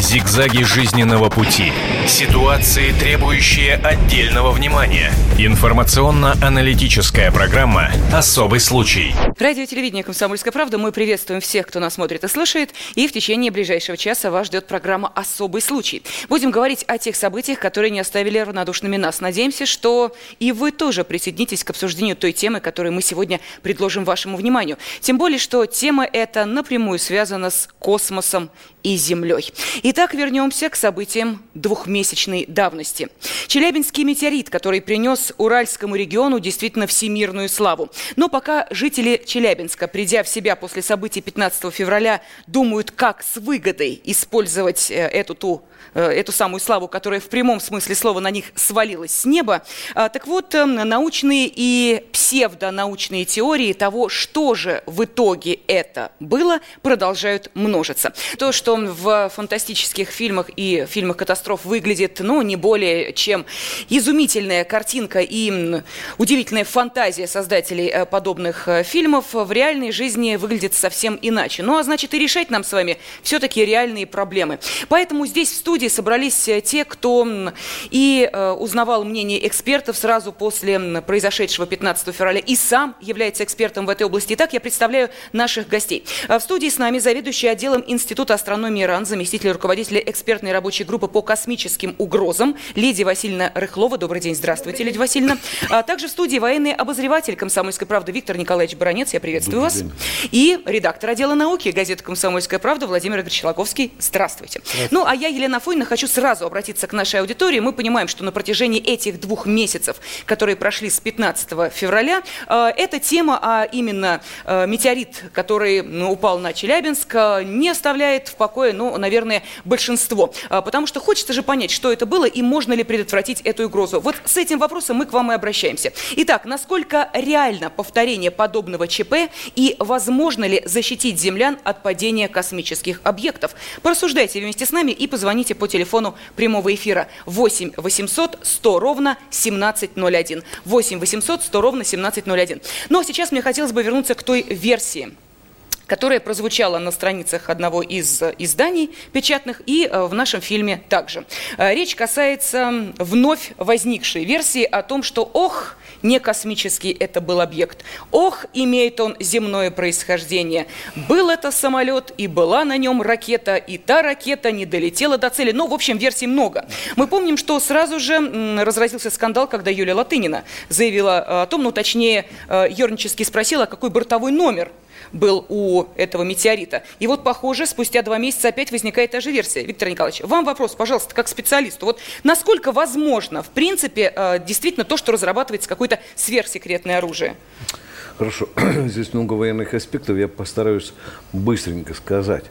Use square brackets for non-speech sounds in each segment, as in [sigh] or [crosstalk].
Зигзаги жизненного пути. Ситуации, требующие отдельного внимания. Информационно-аналитическая программа «Особый случай». Радио телевидение «Комсомольская правда». Мы приветствуем всех, кто нас смотрит и слушает. И в течение ближайшего часа вас ждет программа «Особый случай». Будем говорить о тех событиях, которые не оставили равнодушными нас. Надеемся, что и вы тоже присоединитесь к обсуждению той темы, которую мы сегодня предложим вашему вниманию. Тем более, что тема эта напрямую связана с космосом и Землей. Итак, вернемся к событиям двухмесячной давности. Челябинский метеорит, который принес Уральскому региону действительно всемирную славу. Но пока жители Челябинска, придя в себя после событий 15 февраля, думают, как с выгодой использовать э, эту ту эту самую славу, которая в прямом смысле слова на них свалилась с неба. А, так вот, эм, научные и псевдонаучные теории того, что же в итоге это было, продолжают множиться. То, что в фантастических фильмах и фильмах катастроф выглядит, ну, не более чем изумительная картинка и удивительная фантазия создателей э, подобных э, фильмов, в реальной жизни выглядит совсем иначе. Ну, а значит, и решать нам с вами все-таки реальные проблемы. Поэтому здесь в студии студии собрались э, те, кто и э, узнавал мнение экспертов сразу после произошедшего 15 февраля и сам является экспертом в этой области. Итак, я представляю наших гостей. Э, в студии с нами заведующий отделом Института астрономии РАН, заместитель руководителя экспертной рабочей группы по космическим угрозам Лидия Васильевна Рыхлова. Добрый день, здравствуйте, Лидия Васильевна. А также в студии военный обозреватель «Комсомольской правды» Виктор Николаевич Баранец. Я приветствую Добрый вас. День. И редактор отдела науки газеты «Комсомольская правда» Владимир Челаковский. Здравствуйте. Здравствуйте. Ну, а я, Елена Афонина, хочу сразу обратиться к нашей аудитории. Мы понимаем, что на протяжении этих двух месяцев, которые прошли с 15 февраля, э, эта тема, а именно э, метеорит, который ну, упал на Челябинск, э, не оставляет в покое, ну, наверное, большинство. Потому что хочется же понять, что это было и можно ли предотвратить эту угрозу. Вот с этим вопросом мы к вам и обращаемся. Итак, насколько реально повторение подобного ЧП и возможно ли защитить землян от падения космических объектов? Порассуждайте вместе с нами и позвоните по телефону прямого эфира 8 800 100 ровно 1701. 8 800 100 ровно 1701. Но сейчас мне хотелось бы вернуться к той версии, которая прозвучала на страницах одного из изданий печатных и э, в нашем фильме также. Э, речь касается вновь возникшей версии о том, что, ох, не космический это был объект. Ох, имеет он земное происхождение. Был это самолет, и была на нем ракета, и та ракета не долетела до цели. Ну, в общем, версий много. Мы помним, что сразу же разразился скандал, когда Юлия Латынина заявила э, о том, ну, точнее, э, ернически спросила, какой бортовой номер был у этого метеорита. И вот, похоже, спустя два месяца опять возникает та же версия. Виктор Николаевич, вам вопрос, пожалуйста, как специалисту. Вот насколько возможно, в принципе, э, действительно то, что разрабатывается какое-то сверхсекретное оружие? Хорошо, [clears throat] здесь много военных аспектов, я постараюсь быстренько сказать.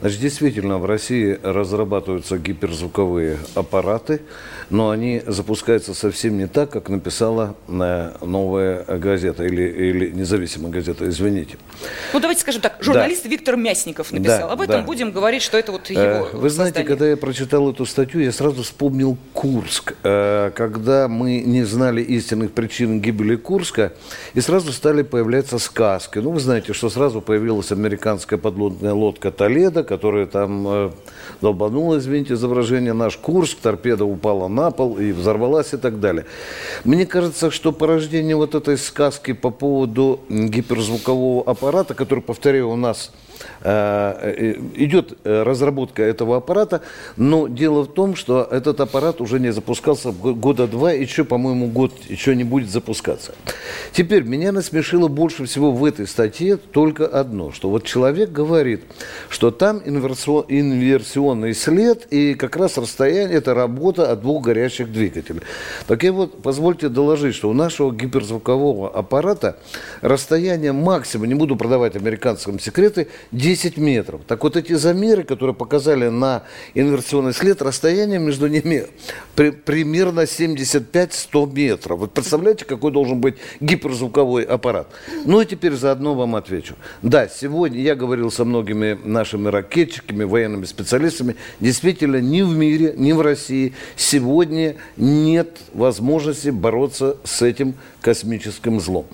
Значит, действительно, в России разрабатываются гиперзвуковые аппараты, но они запускаются совсем не так, как написала э, новая газета или, или независимая газета, извините. Ну, давайте скажем так, журналист да. Виктор Мясников написал. Да, Об этом да. будем говорить, что это вот э, его Вы знаете, создание. когда я прочитал эту статью, я сразу вспомнил Курск, э, когда мы не знали истинных причин гибели Курска, и сразу стали стали появляться сказки. Ну, вы знаете, что сразу появилась американская подлодная лодка «Толедо», которая там э, долбанула, извините за наш Курск, торпеда упала на пол и взорвалась и так далее. Мне кажется, что порождение вот этой сказки по поводу гиперзвукового аппарата, который, повторяю, у нас идет э, разработка этого аппарата, но дело в том, что этот аппарат уже не запускался года два, еще, по-моему, год еще не будет запускаться. Теперь, меня насмешило больше всего в этой статье только одно, что вот человек говорит, что там инверсионный след, и как раз расстояние – это работа от двух горящих двигателей. Так я вот, позвольте доложить, что у нашего гиперзвукового аппарата расстояние максимум, не буду продавать американцам секреты, 10 метров. Так вот эти замеры, которые показали на инверсионный след, расстояние между ними при, примерно 75-100 метров. Вот представляете, какой должен быть гиперзвуковой аппарат? Ну и теперь заодно вам отвечу. Да, сегодня я говорил со многими нашими ракетчиками, военными специалистами. Действительно, ни в мире, ни в России сегодня нет возможности бороться с этим космическим злом.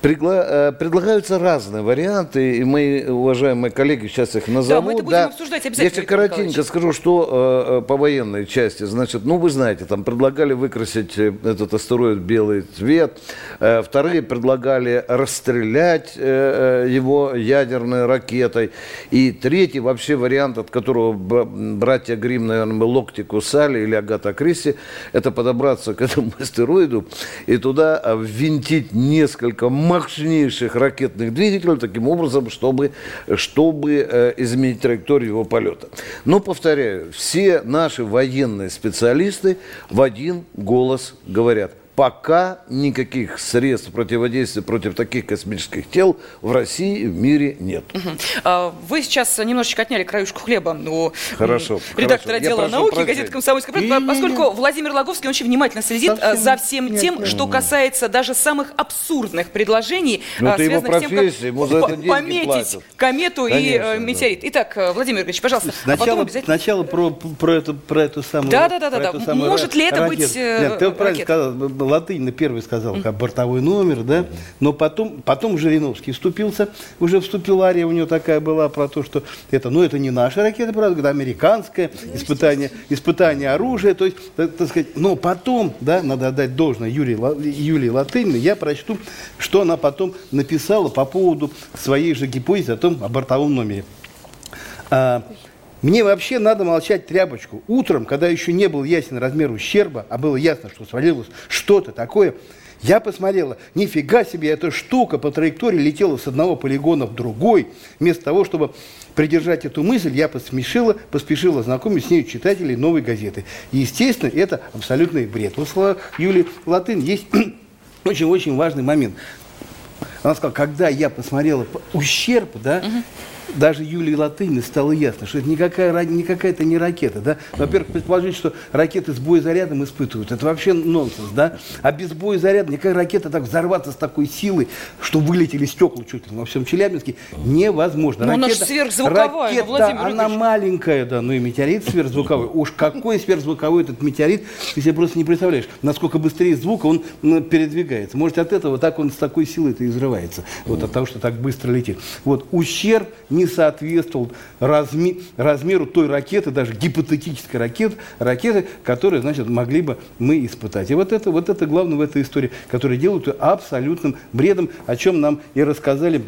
Пригла... Э, предлагаются разные варианты, и мои уважаемые коллеги сейчас их назовут. Да, мы это будем да. обсуждать обязательно. Если коротенько скажу, что э, по военной части, значит, ну вы знаете, там предлагали выкрасить этот астероид белый цвет, э, вторые предлагали расстрелять э, его ядерной ракетой, и третий вообще вариант, от которого братья Грим, наверное, локти кусали, или Агата Кристи, это подобраться к этому астероиду и туда ввинтить несколько мощнейших ракетных двигателей таким образом, чтобы, чтобы э, изменить траекторию его полета. Но, повторяю, все наши военные специалисты в один голос говорят – пока никаких средств противодействия против таких космических тел в России и в мире нет. Угу. Вы сейчас немножечко отняли краюшку хлеба у хорошо, редактора хорошо. отдела науки прощать. газеты «Комсомольская правда», поскольку нет. Владимир Логовский очень внимательно следит Совсем за всем нет, тем, нет. что касается даже самых абсурдных предложений, Но ну, связанных с тем, как ему за это пометить платят. комету Конечно, и метеорит. Да. Итак, Владимир Ильич, пожалуйста, сначала, а потом обязательно... Сначала про, про, эту, про эту самую... Да, да, да, да. да. Может ли это ракету. быть Нет, ты правильно сказал, латынь на первый сказал, как бортовой номер, да, но потом, потом Жириновский вступился, уже вступила ария у него такая была про то, что это, ну, это не наша ракета, правда, это американское испытание, испытание оружия, то есть, так, так сказать, но потом, да, надо отдать должное Юрии, Юлии Латыниной, я прочту, что она потом написала по поводу своей же гипотезы о том, о бортовом номере. А, мне вообще надо молчать тряпочку. Утром, когда еще не был ясен размер ущерба, а было ясно, что свалилось что-то такое, я посмотрела, нифига себе, эта штука по траектории летела с одного полигона в другой. Вместо того, чтобы придержать эту мысль, я поспешила, поспешила знакомить с ней читателей новой газеты. Естественно, это абсолютный бред. Вот слова Юлии Латын есть [clears throat] очень-очень важный момент. Она сказала, когда я посмотрела ущерб, да, угу даже Юлии Латыни стало ясно, что это никакая, никакая-то не ракета. Да? Во-первых, предположить, что ракеты с боезарядом испытывают, это вообще нонсенс. Да? А без боезаряда никакая ракета так взорваться с такой силой, что вылетели стекла чуть ли во всем Челябинске, невозможно. Но ракета, она же сверхзвуковая, ракета, Владимир она маленькая, да, ну и метеорит сверхзвуковой. Уж какой сверхзвуковой этот метеорит, ты себе просто не представляешь, насколько быстрее звука он передвигается. Может, от этого так он с такой силой-то и взрывается. Вот от того, что так быстро летит. Вот ущерб не соответствовал разми, размеру той ракеты, даже гипотетической ракеты, ракеты, которые, значит, могли бы мы испытать. И вот это, вот это главное в этой истории, которая делают абсолютным бредом, о чем нам и рассказали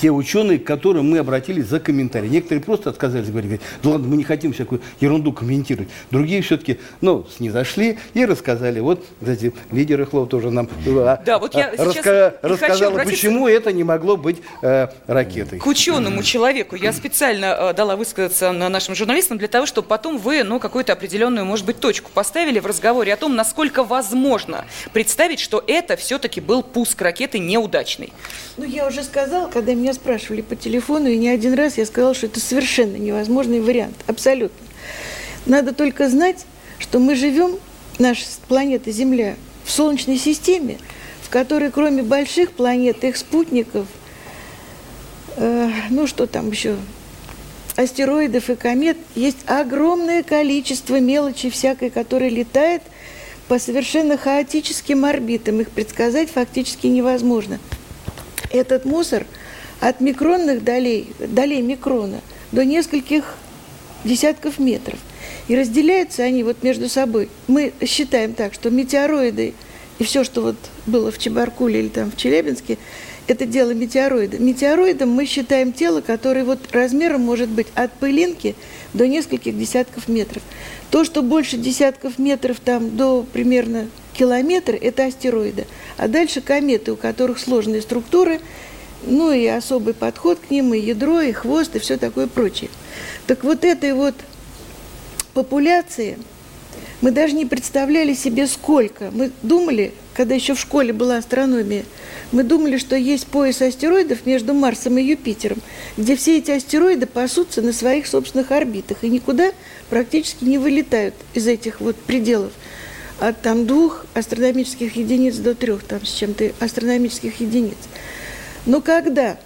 те ученые, к которым мы обратились за комментарий. Некоторые просто отказались говорить, да ладно, мы не хотим всякую ерунду комментировать. Другие все-таки, ну, снизошли и рассказали. Вот, кстати, лидеры Хлоу тоже нам а, да, вот я а, раска рассказала, почему это не могло быть э, ракетой. К ученому человеку я специально э, дала высказаться на нашим журналистам для того, чтобы потом вы, ну, какую-то определенную, может быть, точку поставили в разговоре о том, насколько возможно представить, что это все-таки был пуск ракеты неудачный. Ну, я уже сказала, когда когда меня спрашивали по телефону, и не один раз я сказала, что это совершенно невозможный вариант. Абсолютно. Надо только знать, что мы живем, наша планета Земля, в Солнечной системе, в которой кроме больших планет, их спутников, э, ну что там еще, астероидов и комет, есть огромное количество мелочи всякой, которая летает по совершенно хаотическим орбитам. Их предсказать фактически невозможно. Этот мусор – от микронных долей, долей микрона до нескольких десятков метров. И разделяются они вот между собой. Мы считаем так, что метеороиды и все, что вот было в Чебаркуле или там в Челябинске, это дело метеороида. Метеороидом мы считаем тело, которое вот размером может быть от пылинки до нескольких десятков метров. То, что больше десятков метров там до примерно километра, это астероиды. А дальше кометы, у которых сложные структуры – ну и особый подход к ним, и ядро, и хвост, и все такое прочее. Так вот этой вот популяции мы даже не представляли себе сколько. Мы думали, когда еще в школе была астрономия, мы думали, что есть пояс астероидов между Марсом и Юпитером, где все эти астероиды пасутся на своих собственных орбитах и никуда практически не вылетают из этих вот пределов от там двух астрономических единиц до трех там с чем-то астрономических единиц. Но когда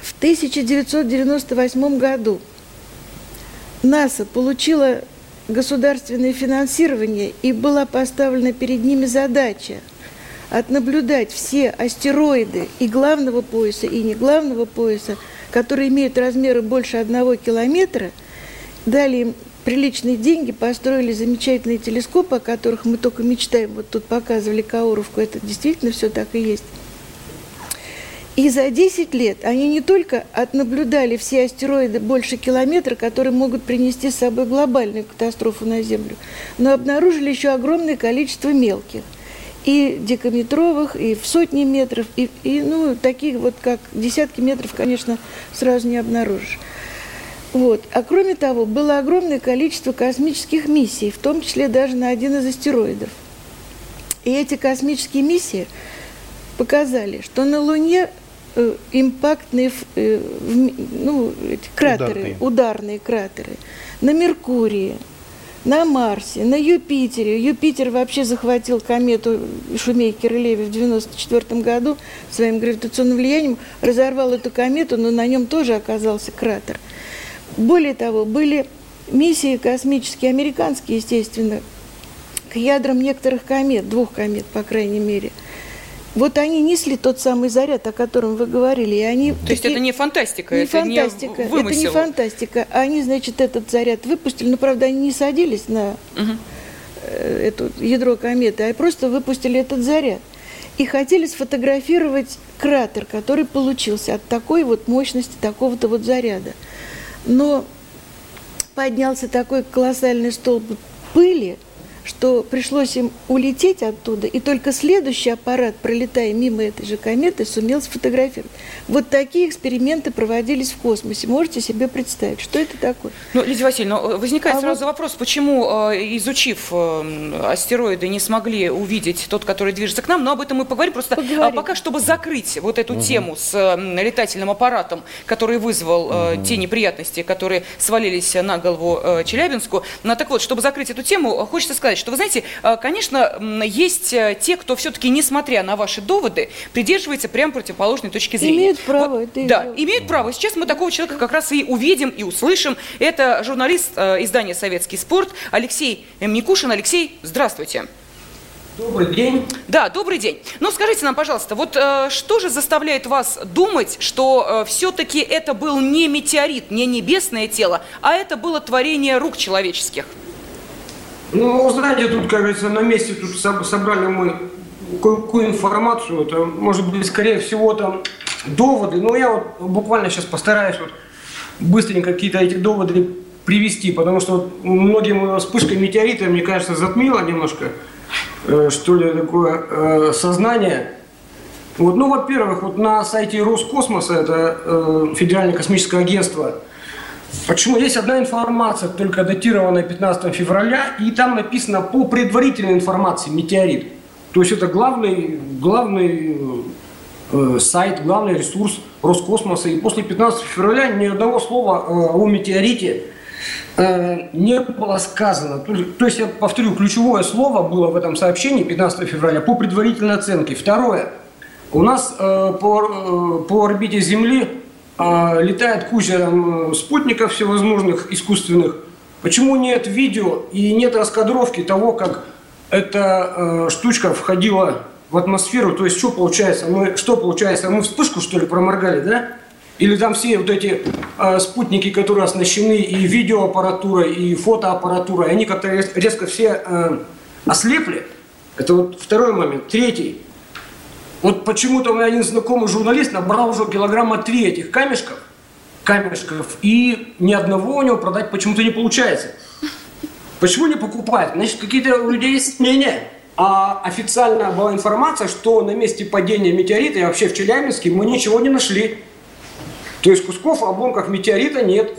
в 1998 году НАСА получила государственное финансирование и была поставлена перед ними задача отнаблюдать все астероиды и главного пояса, и не главного пояса, которые имеют размеры больше одного километра, дали им приличные деньги, построили замечательные телескопы, о которых мы только мечтаем. Вот тут показывали Кауровку, это действительно все так и есть. И за 10 лет они не только отнаблюдали все астероиды больше километра, которые могут принести с собой глобальную катастрофу на Землю, но обнаружили еще огромное количество мелких. И декаметровых, и в сотни метров, и, и ну, таких вот, как десятки метров, конечно, сразу не обнаружишь. Вот. А кроме того, было огромное количество космических миссий, в том числе даже на один из астероидов. И эти космические миссии показали, что на Луне импактные э, ну, кратеры, ударные. ударные кратеры, на Меркурии, на Марсе, на Юпитере. Юпитер вообще захватил комету Шумейкера-Леви в 1994 году своим гравитационным влиянием, разорвал эту комету, но на нем тоже оказался кратер. Более того, были миссии космические, американские, естественно, к ядрам некоторых комет, двух комет, по крайней мере – вот они несли тот самый заряд, о котором вы говорили, и они... То такие... есть это не фантастика, не это фантастика, не вымысел. Это не фантастика. Они, значит, этот заряд выпустили, но, правда, они не садились на угу. это ядро кометы, а просто выпустили этот заряд. И хотели сфотографировать кратер, который получился от такой вот мощности, такого-то вот заряда. Но поднялся такой колоссальный столб пыли, что пришлось им улететь оттуда, и только следующий аппарат, пролетая мимо этой же кометы, сумел сфотографировать. Вот такие эксперименты проводились в космосе. Можете себе представить, что это такое? Ну, Лидия Васильевна, э, возникает а сразу вот... вопрос, почему, э, изучив э, астероиды, не смогли увидеть тот, который движется к нам, но об этом мы поговорим. Просто поговорим. А пока, чтобы закрыть вот эту угу. тему с летательным аппаратом, который вызвал угу. те неприятности, которые свалились на голову Челябинску. Ну, так вот, чтобы закрыть эту тему, хочется сказать, что, вы знаете, э, конечно, есть э, те, кто все-таки, несмотря на ваши доводы, придерживается прям противоположной точки зрения. Имеют право. Вот, это да, имеют право. Сейчас мы такого человека как раз и увидим, и услышим. Это журналист э, издания «Советский спорт» Алексей Никушин. Алексей, здравствуйте. Добрый день. Да, добрый день. Ну, скажите нам, пожалуйста, вот э, что же заставляет вас думать, что э, все-таки это был не метеорит, не небесное тело, а это было творение рук человеческих? Ну, знаете, тут, говорится, на месте тут собрали мы какую информацию, это, может быть, скорее всего, там доводы. Но я вот буквально сейчас постараюсь вот быстренько какие-то эти доводы привести, потому что вот многим вспышкой метеорита, мне кажется, затмило немножко, э, что ли, такое э, сознание. Вот, ну, во-первых, вот на сайте Роскосмоса, это э, Федеральное космическое агентство, Почему? Есть одна информация, только датированная 15 февраля, и там написано по предварительной информации метеорит. То есть это главный, главный э, сайт, главный ресурс Роскосмоса. И после 15 февраля ни одного слова э, о метеорите э, не было сказано. То, то есть, я повторю, ключевое слово было в этом сообщении 15 февраля по предварительной оценке. Второе. У нас э, по, э, по орбите Земли летает куча спутников всевозможных искусственных. Почему нет видео и нет раскадровки того, как эта э, штучка входила в атмосферу? То есть что получается? Мы, что получается? Мы вспышку что ли проморгали, да? Или там все вот эти э, спутники, которые оснащены и видеоаппаратурой, и фотоаппаратурой, они как-то резко все э, ослепли? Это вот второй момент. Третий. Вот почему-то меня один знакомый журналист набрал уже килограмма три этих камешков, камешков, и ни одного у него продать почему-то не получается. Почему не покупают? Значит, какие-то у людей есть мнения. А официально была информация, что на месте падения метеорита и вообще в Челябинске мы ничего не нашли. То есть кусков обломков метеорита нет.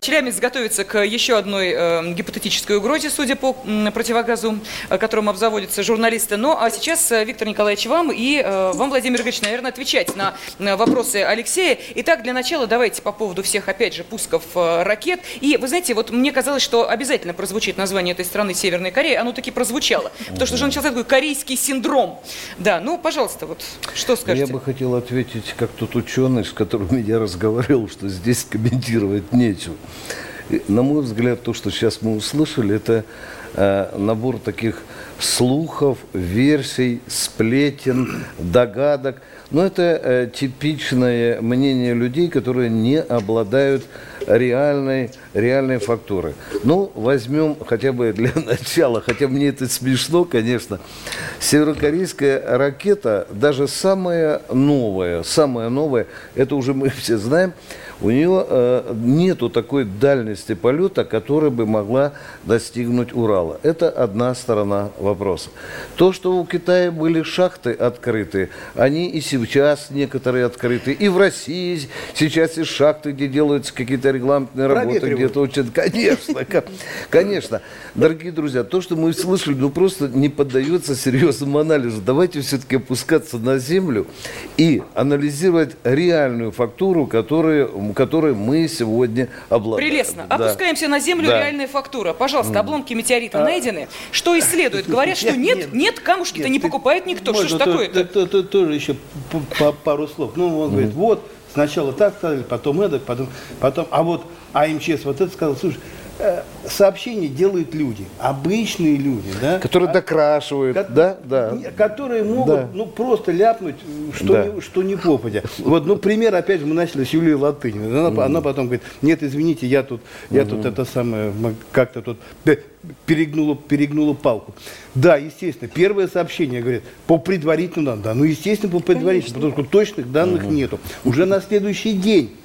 Челябинск готовится к еще одной э, гипотетической угрозе, судя по противогазу, э, которым обзаводятся журналисты. Ну, а сейчас, э, Виктор Николаевич, вам и э, вам, Владимир Игоревич, наверное, отвечать на, на вопросы Алексея. Итак, для начала давайте по поводу всех, опять же, пусков э, ракет. И, вы знаете, вот мне казалось, что обязательно прозвучит название этой страны Северной Кореи. Оно таки прозвучало. Потому что уже начался такой корейский синдром. Да, ну, пожалуйста, вот что скажете? Я бы хотел ответить, как тот ученый, с которым [laughs] я разговаривал, что здесь комментировать нечего. На мой взгляд, то, что сейчас мы услышали, это э, набор таких слухов, версий, сплетен, догадок. Но это э, типичное мнение людей, которые не обладают реальной, реальной фактурой. Ну, возьмем хотя бы для [laughs] начала, хотя мне это смешно, конечно, северокорейская ракета, даже самая новая, самая новая, это уже мы [laughs] все знаем, у нее э, нету такой дальности полета, которая бы могла достигнуть Урала. Это одна сторона вопроса. То, что у Китая были шахты открыты, они и сейчас некоторые открыты. И в России сейчас есть шахты, где делаются какие-то регламентные работы, где-то очень... Конечно, ко- конечно. Дорогие друзья, то, что мы слышали, ну просто не поддается серьезному анализу. Давайте все-таки опускаться на землю и анализировать реальную фактуру, которую, которой мы сегодня обладаем. Прелестно. Да. Опускаемся на землю, Да. реальная фактура. Пожалуйста, обломки метеорита найдены. Что исследуют? [laughs] Говорят, что Нет, нет, нет. камушки-то не покупает никто. Что ж такое-то? то- то- Тоже еще пару слов. Ну, он говорит, вот, сначала так сказали, потом это, потом, потом, а вот АМЧС вот это сказал. Слушай, сообщения делают люди, обычные люди, да? Которые докрашивают, Ко- да, да. Которые могут, Да. ну, просто ляпнуть, э, что, Да. не, что не попадя. Вот, ну, пример, опять же, мы начали с Юлии Латыниной. Она, она потом говорит, нет, извините, я тут, я тут это самое, как-то тут пе- перегнула, перегнула палку. Да, естественно, первое сообщение, говорит, по предварительным данным. Да, ну, естественно, по предварительным, потому что точных данных нету. Уже на следующий день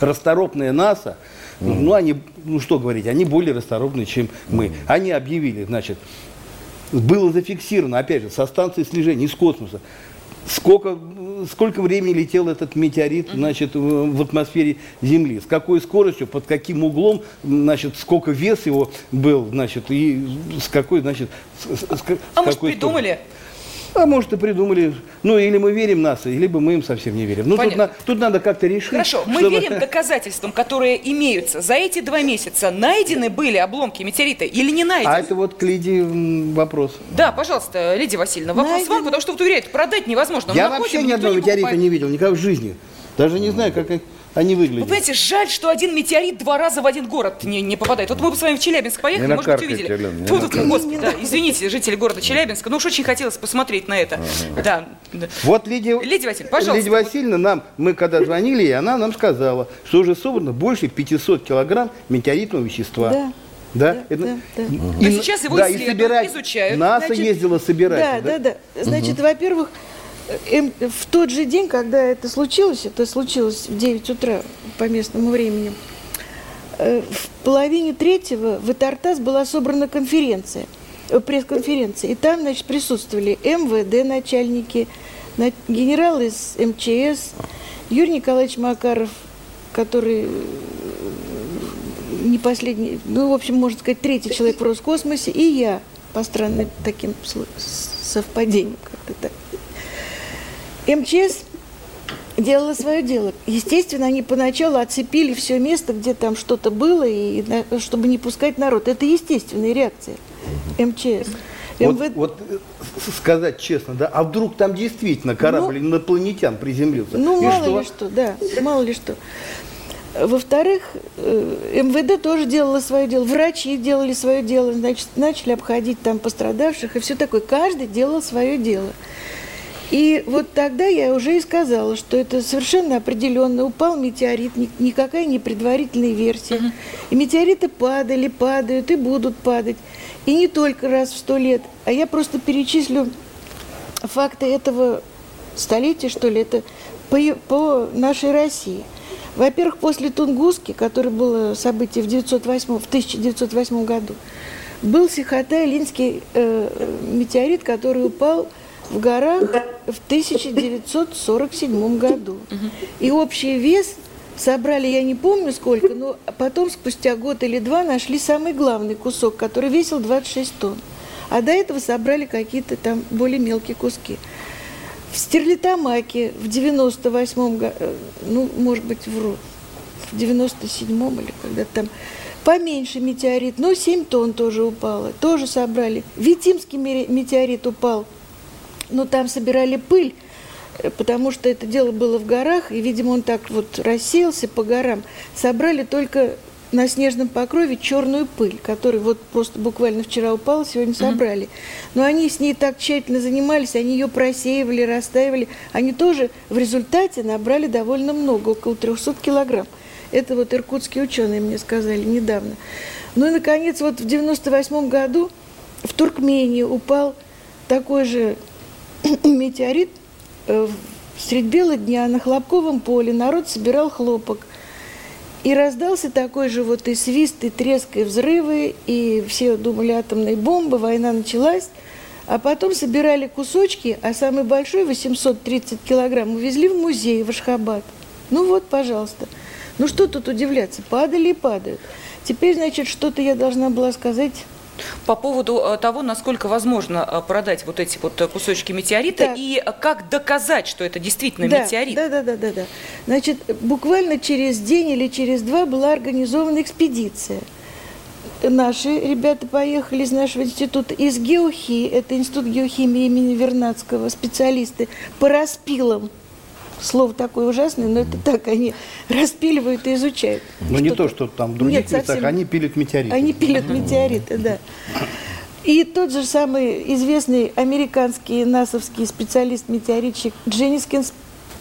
расторопная НАСА, ну, ну, они, ну что говорить, они более расторопны, чем мы. Они объявили, значит, было зафиксировано, опять же, со станции слежения из космоса, сколько, сколько времени летел этот метеорит значит, в атмосфере Земли, с какой скоростью, под каким углом, значит, сколько вес его был, значит, и с какой, значит, с- с- с А с может, какой придумали? А может, и придумали. Ну, или мы верим НАСА, либо мы им совсем не верим. Ну, тут, на- тут надо как-то решить. Хорошо, мы чтобы- верим доказательствам, которые имеются. За эти два месяца найдены были обломки метеорита или не найдены? А это вот к Лидии вопрос. Да, пожалуйста, Лидия Васильевна, вопрос Найдены. вам, потому что вот уверяют, продать невозможно. Я находим, вообще ни одного не метеорита покупает. не видел, никогда в жизни. Даже не знаю, как они Вы выглядят. понимаете, жаль, что один метеорит два раза в один город не, не попадает. Вот мы бы с вами в Челябинск поехали, Не может быть, увидели. Алена, не Тьфу, тут, господи, да, извините, жители города Челябинска, ну уж очень хотелось посмотреть на это. Да. да. Вот Лидия, Лидия Васильевна, пожалуйста, Лидия Васильевна нам, мы когда звонили, ей, она нам сказала, что уже собрано больше 500 килограмм метеоритного вещества. Да. Да? Да, Это- да, да. И- Но сейчас его да, и собирать. изучают. НАСА Значит, ездила собирать. Да, да, да. Значит, во-первых, эм, в тот же день, когда это случилось, это случилось в 9 утра по местному времени, э, в половине третьего в Итартас была собрана конференция, э, пресс-конференция. И там, значит, присутствовали МВД начальники, на- генерал из МЧС, Юрий Николаевич Макаров, который э, не последний, ну, в общем, можно сказать, третий человек в Роскосмосе, и я, по странным таким совпадениям как-то так. МЧС делала свое дело. Естественно, они поначалу оцепили все место, где там что-то было, и чтобы не пускать народ. Это естественная реакция МЧС. Вот, МВД вот, э, с- сказать честно, да, а вдруг там действительно корабль инопланетян приземлился? Ну, И мало что? ли что, да, мало ли что. Во-вторых, э, МВД тоже делало свое дело, врачи делали свое дело, значит, начали обходить там пострадавших и все такое. Каждый делал свое дело. И вот тогда я уже и сказала, что это совершенно определенно упал метеорит, ни- никакая не предварительная версия. И метеориты падали, падают и будут падать. И не только раз в сто лет, а я просто перечислю факты этого столетия, что ли, это по, по нашей России. Во-первых, после Тунгуски, которое было событие в, 908, в 1908 году, был Сихотай-Линский э, метеорит, который упал в горах в 1947 году. И общий вес собрали, я не помню сколько, но потом, спустя год или два, нашли самый главный кусок, который весил 26 тонн. А до этого собрали какие-то там более мелкие куски. В Стерлитамаке в 98-м году, э, ну, может быть, вру, в 97-м или когда-то там, поменьше метеорит, но 7 тонн тоже упало, тоже собрали. Витимский метеорит упал, но там собирали пыль, э, потому что это дело было в горах, и, видимо, он так вот рассеялся по горам. Собрали только на снежном покрове черную пыль, которая вот просто буквально вчера упала, сегодня собрали. Но они с ней так тщательно занимались, они ее просеивали, растаивали. Они тоже в результате набрали довольно много, около 300 килограмм. Это вот иркутские ученые мне сказали недавно. Ну и, наконец, вот в 98 году в Туркмении упал такой же [clears throat] метеорит э, средь бела дня на хлопковом поле. Народ собирал хлопок. И раздался такой же вот и свист, и треск, и взрывы, и все думали атомные бомбы, война началась. А потом собирали кусочки, а самый большой, 830 килограмм, увезли в музей в Ашхабад. Ну вот, пожалуйста. Ну что тут удивляться, падали и падают. Теперь, значит, что-то я должна была сказать по поводу э, того, насколько возможно э, продать вот эти вот э, кусочки метеорита да. и как доказать, что это действительно да, метеорит. Да, да, да, да, да. Значит, буквально через день или через два была организована экспедиция. Наши ребята поехали из нашего института, из геохи, это институт геохимии имени Вернадского, специалисты по распилам слово такое ужасное, но это так, они распиливают и изучают. Но не то, что там в других Нет, местах, совсем... они пилят метеориты. Они пилят метеориты, да. И тот же самый известный американский насовский специалист-метеоритчик Дженнискинс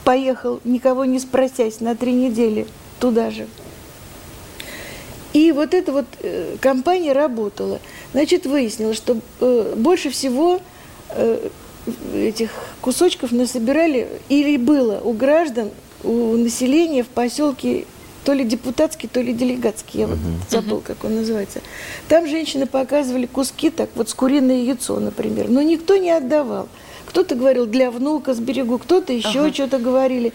поехал, никого не спросясь, на три недели туда же. И вот эта вот э, компания работала. Значит, выяснилось, что э, больше всего э, этих кусочков насобирали, или было у граждан, у населения в поселке то ли депутатский, то ли делегатский, я вот забыл, как он называется. Там женщины показывали куски, так вот с куриное яйцо, например, но никто не отдавал. Кто-то говорил для внука с берегу, кто-то еще ага. что-то говорили.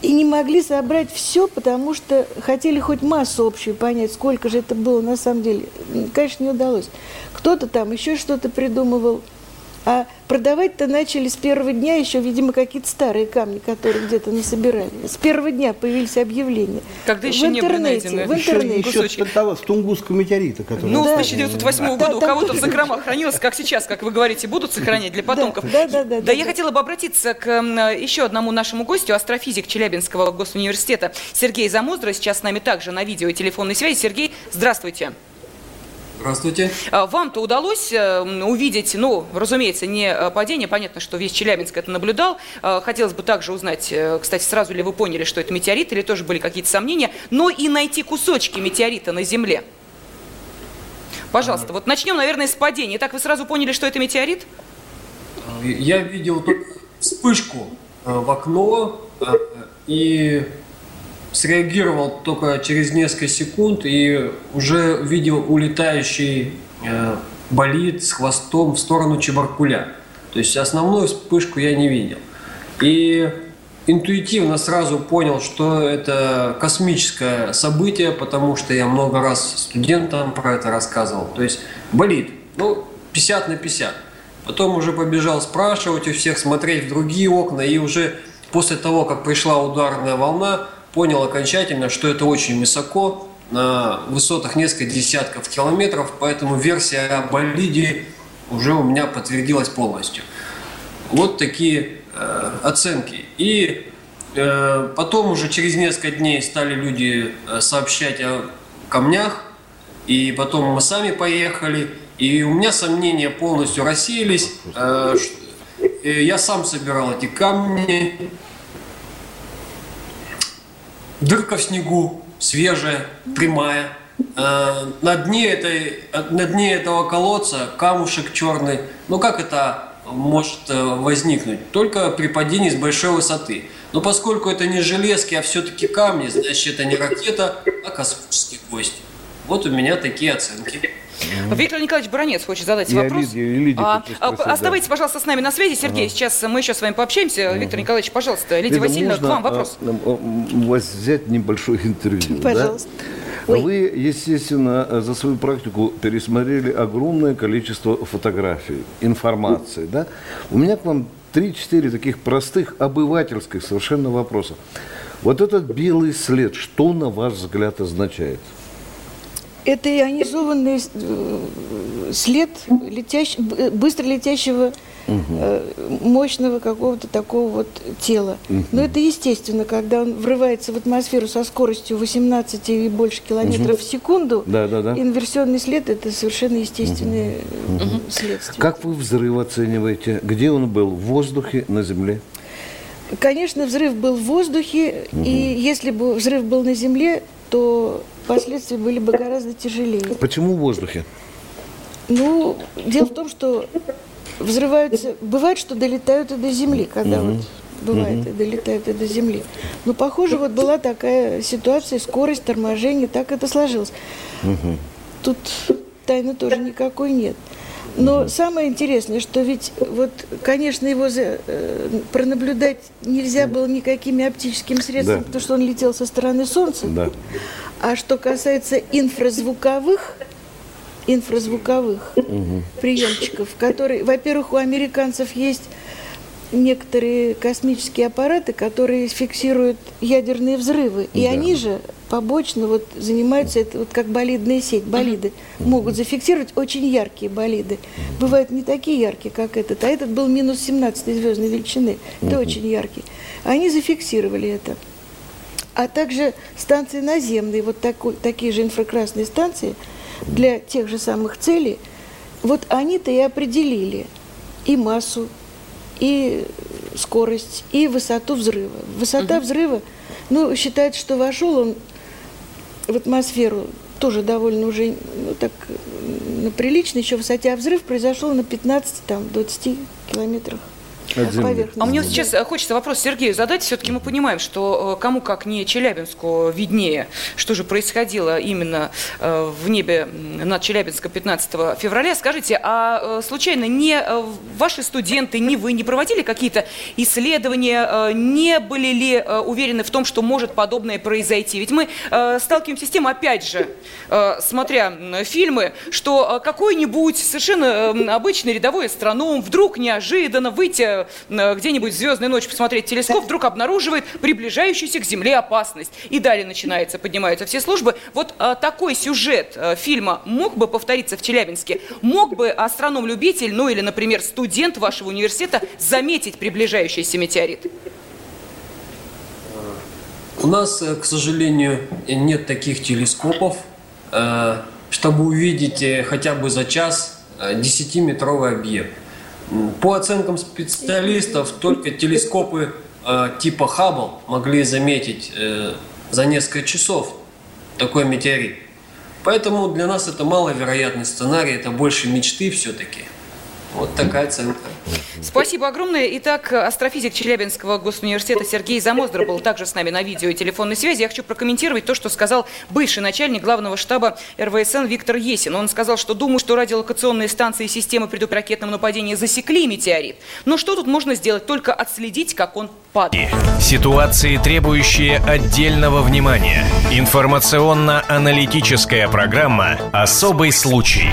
И не могли собрать все, потому что хотели хоть массу общую понять, сколько же это было на самом деле. Конечно, не удалось. Кто-то там еще что-то придумывал. А продавать-то начали с первого дня еще, видимо, какие-то старые камни, которые где-то насобирали. С первого дня появились объявления. Когда еще в интернете, не были найдены. В интернете. Еще, еще того, с Тунгусского метеорита. Который... Ну, да. с 1908 года да, у кого-то в закромах хранилось, как сейчас, как вы говорите, будут сохранять для потомков. Да, да, да. Да, да я да. хотела бы обратиться к еще одному нашему гостю, астрофизик Челябинского госуниверситета Сергей Замоздро. Сейчас с нами также на видео и телефонной связи. Сергей, здравствуйте. Здравствуйте. А, вам-то удалось э, увидеть, ну, разумеется, не э, падение, понятно, что весь Челябинск это наблюдал. А, хотелось бы также узнать, э, кстати, сразу ли вы поняли, что это метеорит, или тоже были какие-то сомнения, но и найти кусочки метеорита на Земле. Пожалуйста, вот начнем, наверное, с падения. Итак, вы сразу поняли, что это метеорит? Я видел вспышку в окно и среагировал только через несколько секунд и уже видел улетающий э, болид с хвостом в сторону Чебаркуля. То есть основную вспышку я не видел. И интуитивно сразу понял, что это космическое событие, потому что я много раз студентам про это рассказывал. То есть болит, ну, 50 на 50. Потом уже побежал спрашивать у всех, смотреть в другие окна, и уже после того, как пришла ударная волна, понял окончательно, что это очень высоко, на высотах несколько десятков километров, поэтому версия о болиде уже у меня подтвердилась полностью. Вот такие э, оценки. И э, потом уже через несколько дней стали люди э, сообщать о камнях, и потом мы сами поехали, и у меня сомнения полностью рассеялись. Э, я сам собирал эти камни, дырка в снегу, свежая, прямая. Э, на дне, этой, на дне этого колодца камушек черный. Ну как это может э, возникнуть? Только при падении с большой высоты. Но поскольку это не железки, а все-таки камни, значит это не ракета, а космический гость. Вот у меня такие оценки. Виктор Николаевич Баранец хочет задать Я вопрос. Лидия- Лидия А, хочет а, спросить, да. оставайтесь, пожалуйста, с нами на связи. Сергей, сейчас мы еще с вами пообщаемся. Виктор Николаевич, пожалуйста. Лидия Лида, Васильевна, к можно, вам вопрос. а, а, у вас взять небольшое интервью, да? Пожалуйста. Ой. Вы, естественно, за свою практику пересмотрели огромное количество фотографий, информации, да? У меня к вам три-четыре таких простых обывательских совершенно вопроса. Вот этот белый след, что на ваш взгляд означает? Это ионизованный э, след летящ- б- быстро летящего э, мощного какого-то такого вот тела. Но это естественно, когда он врывается в атмосферу со скоростью 18 и больше километров в секунду. Да, да, да. Инверсионный след – это совершенно естественное э, следствие. Как вы взрыв оцениваете? Где он был? В воздухе, на земле? Конечно, взрыв был в воздухе, и если бы взрыв был на земле, то последствия были бы гораздо тяжелее. Почему в воздухе? Ну, дело в том, что взрываются... Бывает, что долетают и до земли, когда вот бывает, и долетают и до земли. Но, похоже, вот была такая ситуация, скорость торможения, так это сложилось. Тут тайны тоже никакой нет. Но самое интересное, что ведь вот, конечно, его за- э, пронаблюдать нельзя было никакими оптическими средствами, Да. потому что он летел со стороны Солнца. Да. А что касается инфразвуковых, инфразвуковых приемчиков, которые, во-первых, у американцев есть некоторые космические аппараты, которые фиксируют ядерные взрывы, и Да. они же побочно вот занимаются это вот как болидная сеть, болиды могут зафиксировать очень яркие болиды. Бывают не такие яркие, как этот, а этот был минус 17 звездной величины, это очень яркий. Они зафиксировали это. А также станции наземные, вот такой, такие же инфракрасные станции для тех же самых целей, вот они-то и определили и массу, и скорость, и высоту взрыва. Высота взрыва, ну, считается, что вошел он в атмосферу тоже довольно уже ну, так, на приличной еще высоте, а взрыв произошел на 15-20 километрах От от земли. поверхности. А мне сейчас э, хочется вопрос Сергею задать. Все-таки мы понимаем, что э, кому как не Челябинску виднее, что же происходило именно э, в небе над Челябинском 15 февраля. Скажите, а случайно не ваши студенты, не вы не проводили какие-то исследования, не были ли уверены в том, что может подобное произойти? Ведь мы сталкиваемся с тем, опять же, смотря фильмы, что какой-нибудь совершенно обычный рядовой астроном вдруг неожиданно выйти э, где-нибудь в звездную ночь посмотреть телескоп, вдруг обнаруживает приближающуюся к Земле опасность. И далее начинается, поднимаются все службы. Вот э, такой сюжет э, фильма мог бы повториться в Челябинске? Мог бы астроном-любитель, ну или, например, студент вашего университета заметить приближающийся метеорит? У нас, к сожалению, нет таких телескопов, чтобы увидеть хотя бы за час э, 10-метровый объект. По оценкам специалистов, только телескопы э, типа Хаббл могли заметить э, за несколько часов такой метеорит. Поэтому для нас это маловероятный сценарий, это больше мечты все-таки. Вот такая оценка. Спасибо огромное. Итак, астрофизик Челябинского госуниверситета Сергей Замоздро был также с нами на видео и телефонной связи. Я хочу прокомментировать то, что сказал бывший начальник главного штаба РВСН Виктор Есин. Он сказал, что думаю, что радиолокационные станции системы предупрекетного нападения засекли метеорит. Но что тут можно сделать? Только отследить, как он падает. Ситуации, требующие отдельного внимания. Информационно-аналитическая программа «Особый случай».